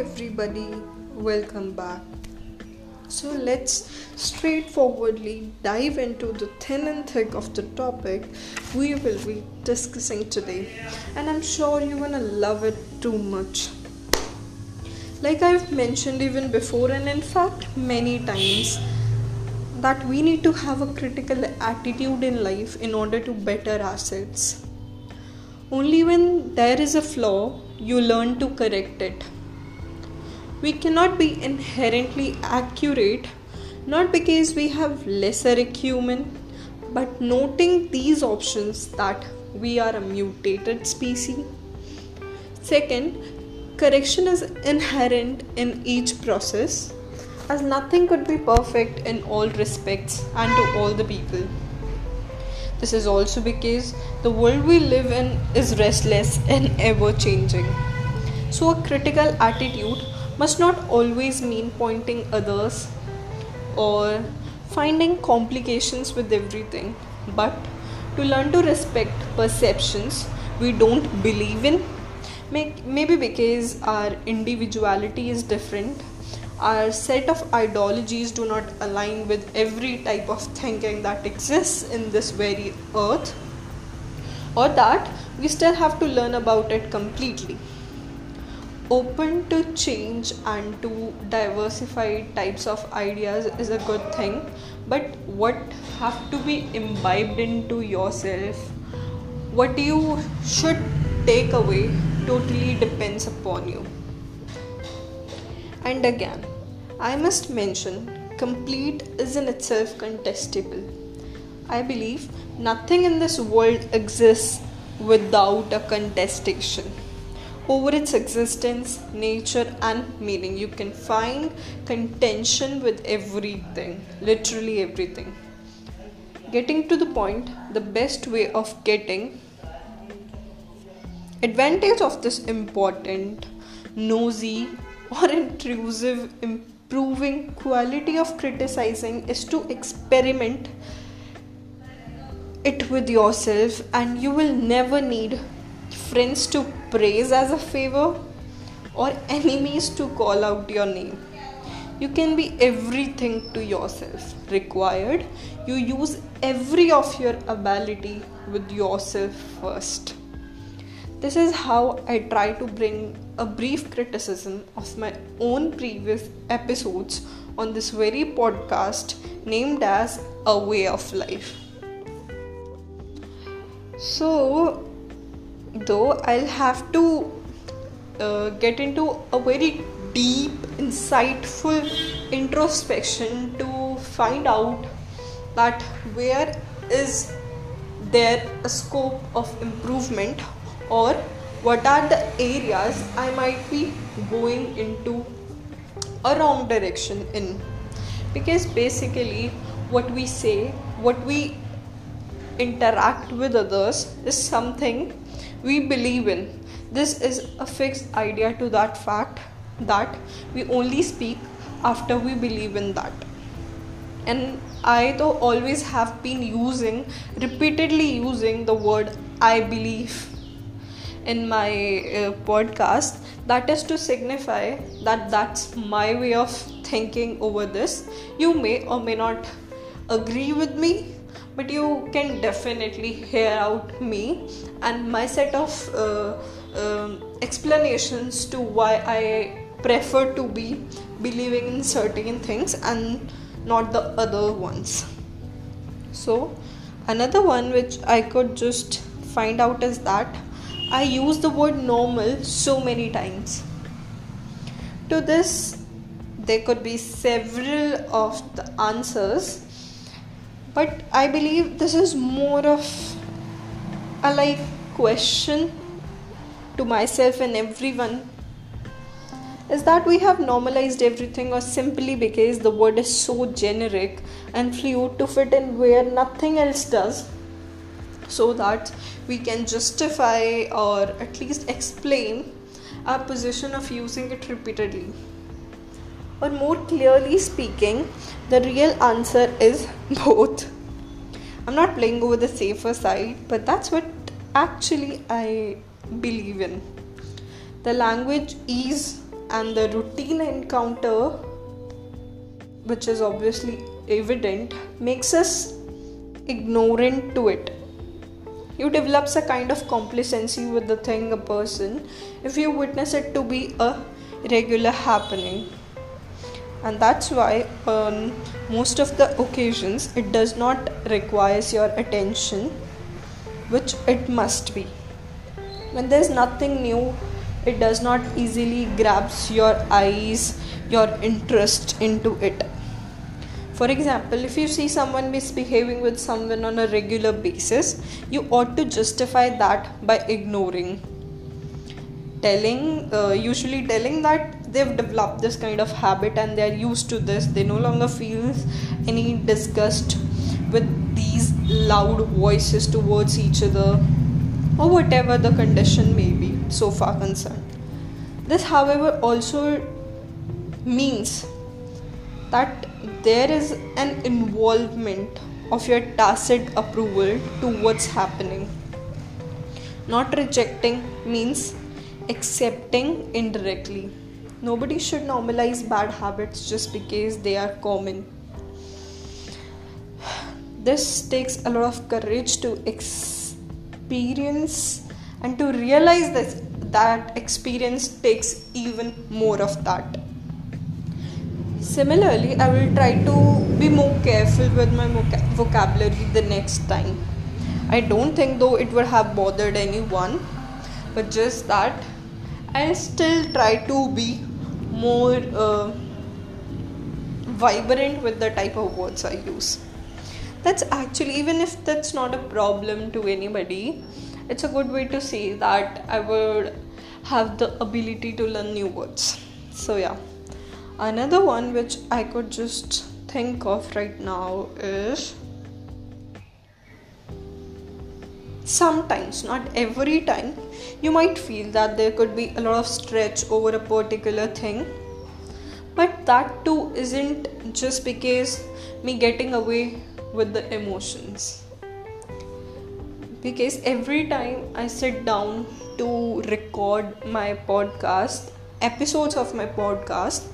everybody, welcome back. So, let's straightforwardly dive into the thin and thick of the topic we will be discussing today, and I'm sure you're gonna love it too much. Like I've mentioned even before, and in fact, many times, that we need to have a critical attitude in life in order to better ourselves. Only when there is a flaw, you learn to correct it we cannot be inherently accurate not because we have lesser acumen but noting these options that we are a mutated species. Second correction is inherent in each process as nothing could be perfect in all respects and to all the people. This is also because the world we live in is restless and ever changing so a critical attitude must not always mean pointing others or finding complications with everything, but to learn to respect perceptions we don't believe in. Maybe because our individuality is different, our set of ideologies do not align with every type of thinking that exists in this very earth, or that we still have to learn about it completely open to change and to diversified types of ideas is a good thing. But what have to be imbibed into yourself what you should take away totally depends upon you. And again i must mention complete is in itself contestable. I believe nothing in this world exists without a contestation over its existence, nature, and meaning. You can find contention with everything, literally everything. Getting to the point, the best way of getting advantage of this important, nosy, or intrusive improving quality of criticizing is to experiment it with yourself and you will never need friends to praise as a favor or enemies to call out your name. You can be everything to yourself. Required, you use every of your ability with yourself first. This is how I try to bring a brief criticism of my own previous episodes on this very podcast named as A Way of Life. So, though I'll have to uh, get into a very deep, insightful introspection to find out that where is there a scope of improvement or what are the areas I might be going into a wrong direction in. Because basically what we say what we interact with others is something we believe in. This is a fixed idea to that fact that we only speak after we believe in that. And I, though, always have been using, repeatedly using the word I believe in my uh, podcast. That is to signify that that's my way of thinking over this. You may or may not agree with me but you can definitely hear out me and my set of uh, um, explanations to why I prefer to be believing in certain things and not the other ones. So, another one which I could just find out is that I use the word normal so many times. To this, there could be several of the answers but i believe this is more of a like question to myself and everyone. Is that we have normalized everything or simply because the word is so generic and fluid to fit in where nothing else does so that we can justify or at least explain our position of using it repeatedly or more clearly speaking, the real answer is both. I'm not playing over the safer side, but that's what actually I believe in. The language is and the routine encounter which is obviously evident makes us ignorant to it you develops a kind of complacency with the thing a person if you witness it to be a regular happening and that's why on most of the occasions it does not requires your attention which it must be. When there's nothing new it does not easily grabs your eyes your interest into it. For example if you see someone misbehaving with someone on a regular basis you ought to justify that by ignoring. Telling uh, usually telling that they've developed this kind of habit and they're used to this. They no longer feel any disgust with these loud voices towards each other or whatever the condition may be so far concerned. This however also means that there is an involvement of your tacit approval to what's happening. Not rejecting means accepting indirectly Nobody should normalize bad habits just because they are common. This takes a lot of courage to experience and to realize that that experience takes even more of that. Similarly, I will try to be more careful with my vocabulary the next time. I don't think though it would have bothered anyone, but just that I'll still try to be more uh, vibrant with the type of words I use. That's actually, even if that's not a problem to anybody, it's a good way to say that I would have the ability to learn new words. So, yeah. Another one which I could just think of right now is sometimes, not every time, you might feel that there could be a lot of stretch over a particular thing. But that too isn't just because me getting away with the emotions. Because every time i sit down to record my podcast episodes of my podcast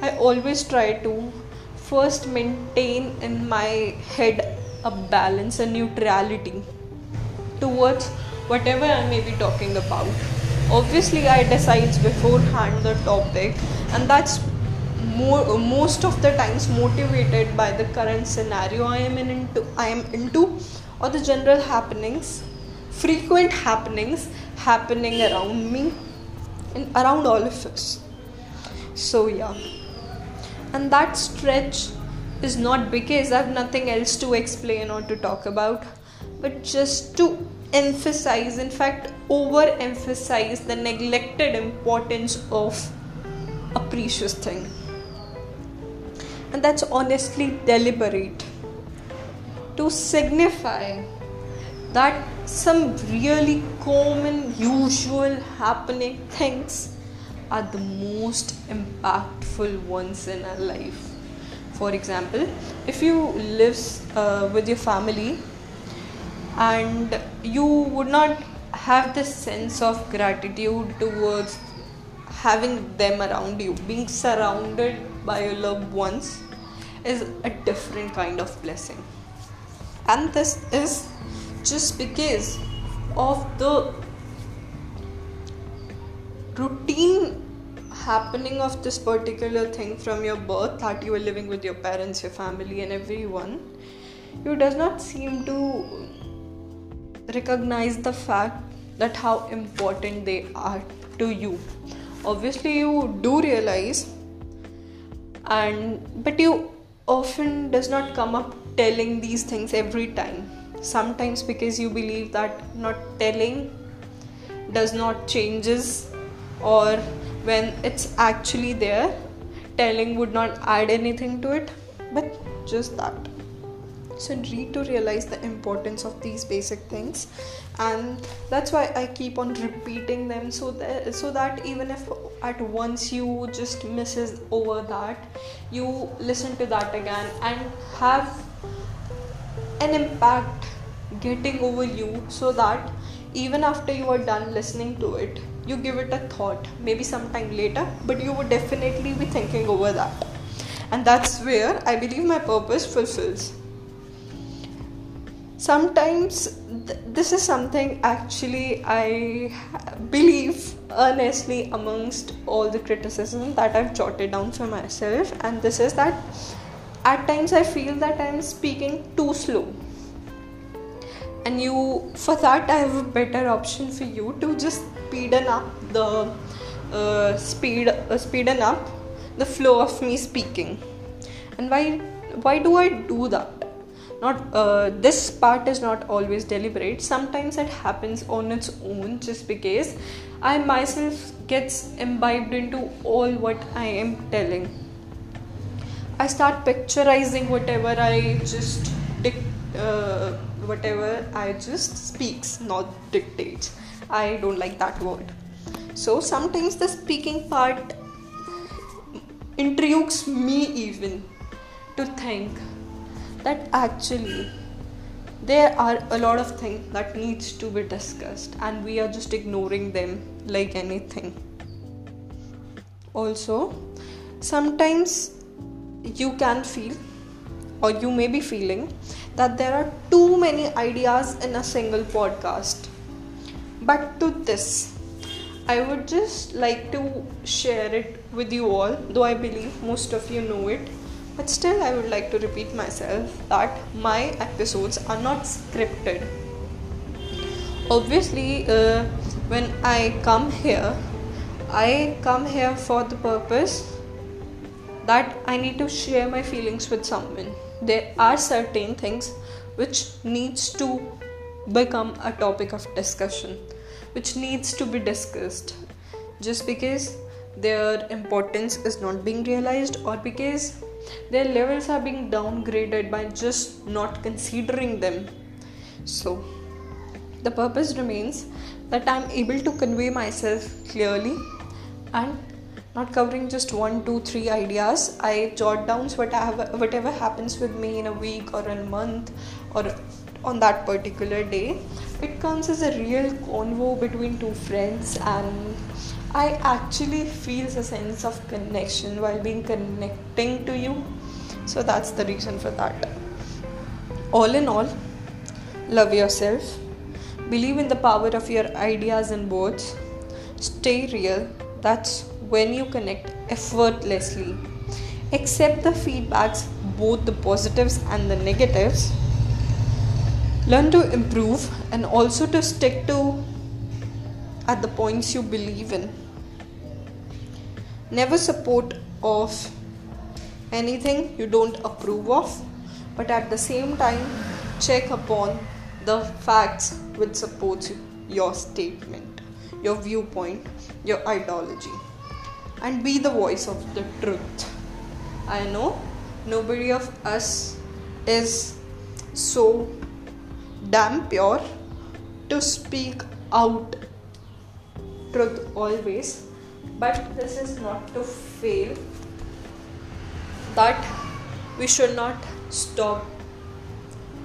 i always try to first maintain in my head a balance a neutrality towards whatever I may be talking about. Obviously, I decides beforehand the topic, and that's more most of the times motivated by the current scenario I am in into I am into or the general happenings, frequent happenings happening around me and around all of us. So yeah, and that stretch is not because I have nothing else to explain or to talk about, but just to emphasize, in fact, overemphasize the neglected importance of a precious thing. And that's honestly deliberate to signify that some really common, usual happening things are the most impactful ones in our life. For example, if you live uh, with your family and you would not have this sense of gratitude towards having them around you. Being surrounded by your loved ones is a different kind of blessing. And this is just because of the routine happening of this particular thing from your birth that you are living with your parents your family and everyone. You does not seem to recognize the fact that how important they are to you. Obviously you do realize and but you often does not come up telling these things every time. Sometimes because you believe that not telling does not changes or when it's actually there telling would not add anything to it. But just that so need to realize the importance of these basic things. And that's why i keep on repeating them so that so that even if at once you just misses over that you listen to that again and have an impact getting over you so that even after you are done listening to it you give it a thought maybe sometime later but you would definitely be thinking over that. And that's where i believe my purpose fulfills sometimes th- this is something actually i believe earnestly amongst all the criticism that i've jotted down for myself. And this is that at times i feel that i'm speaking too slow. And you for that i have a better option for you to just speeden up the uh, speed uh, speeden up the flow of me speaking. And why why do i do that not uh, this part is not always deliberate sometimes it happens on its own just because i myself gets imbibed into all what i am telling i start picturizing whatever i just uh, whatever I just speaks, not dictates. I don't like that word. So sometimes the speaking part intrigues me even to think that actually there are a lot of things that needs to be discussed and we are just ignoring them like anything also sometimes you can feel or you may be feeling that there are too many ideas in a single podcast. But to this, I would just like to share it with you all, though I believe most of you know it. But still, I would like to repeat myself that my episodes are not scripted. Obviously, uh, when I come here, I come here for the purpose that I need to share my feelings with someone there are certain things which needs to become a topic of discussion which needs to be discussed just because their importance is not being realized or because their levels are being downgraded by just not considering them. So the purpose remains that i'm able to convey myself clearly and not covering just one two three ideas. I jot down whatever whatever happens with me in a week or a month or on that particular day. It comes as a real convo between two friends and i actually feel a sense of connection while being connecting to you. So that's the reason for that. All in all love yourself. Believe in the power of your ideas and words stay real. That's when you connect effortlessly. Accept the feedbacks, both the positives and the negatives. Learn to improve and also to stick to at the points you believe in. Never support of anything you don't approve of, but at the same time check upon the facts which supports your statement, your viewpoint, your ideology and be the voice of the truth. I know nobody of us is so damn pure to speak out truth always, but this is not to fail that we should not stop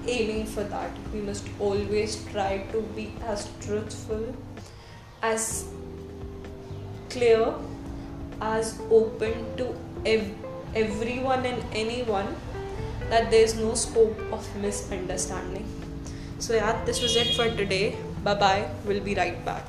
aiming for that. We must always try to be as truthful, as clear as open to ev- everyone and anyone that there is no scope of misunderstanding. So, yeah, this was it for today. Bye bye. We'll be right back.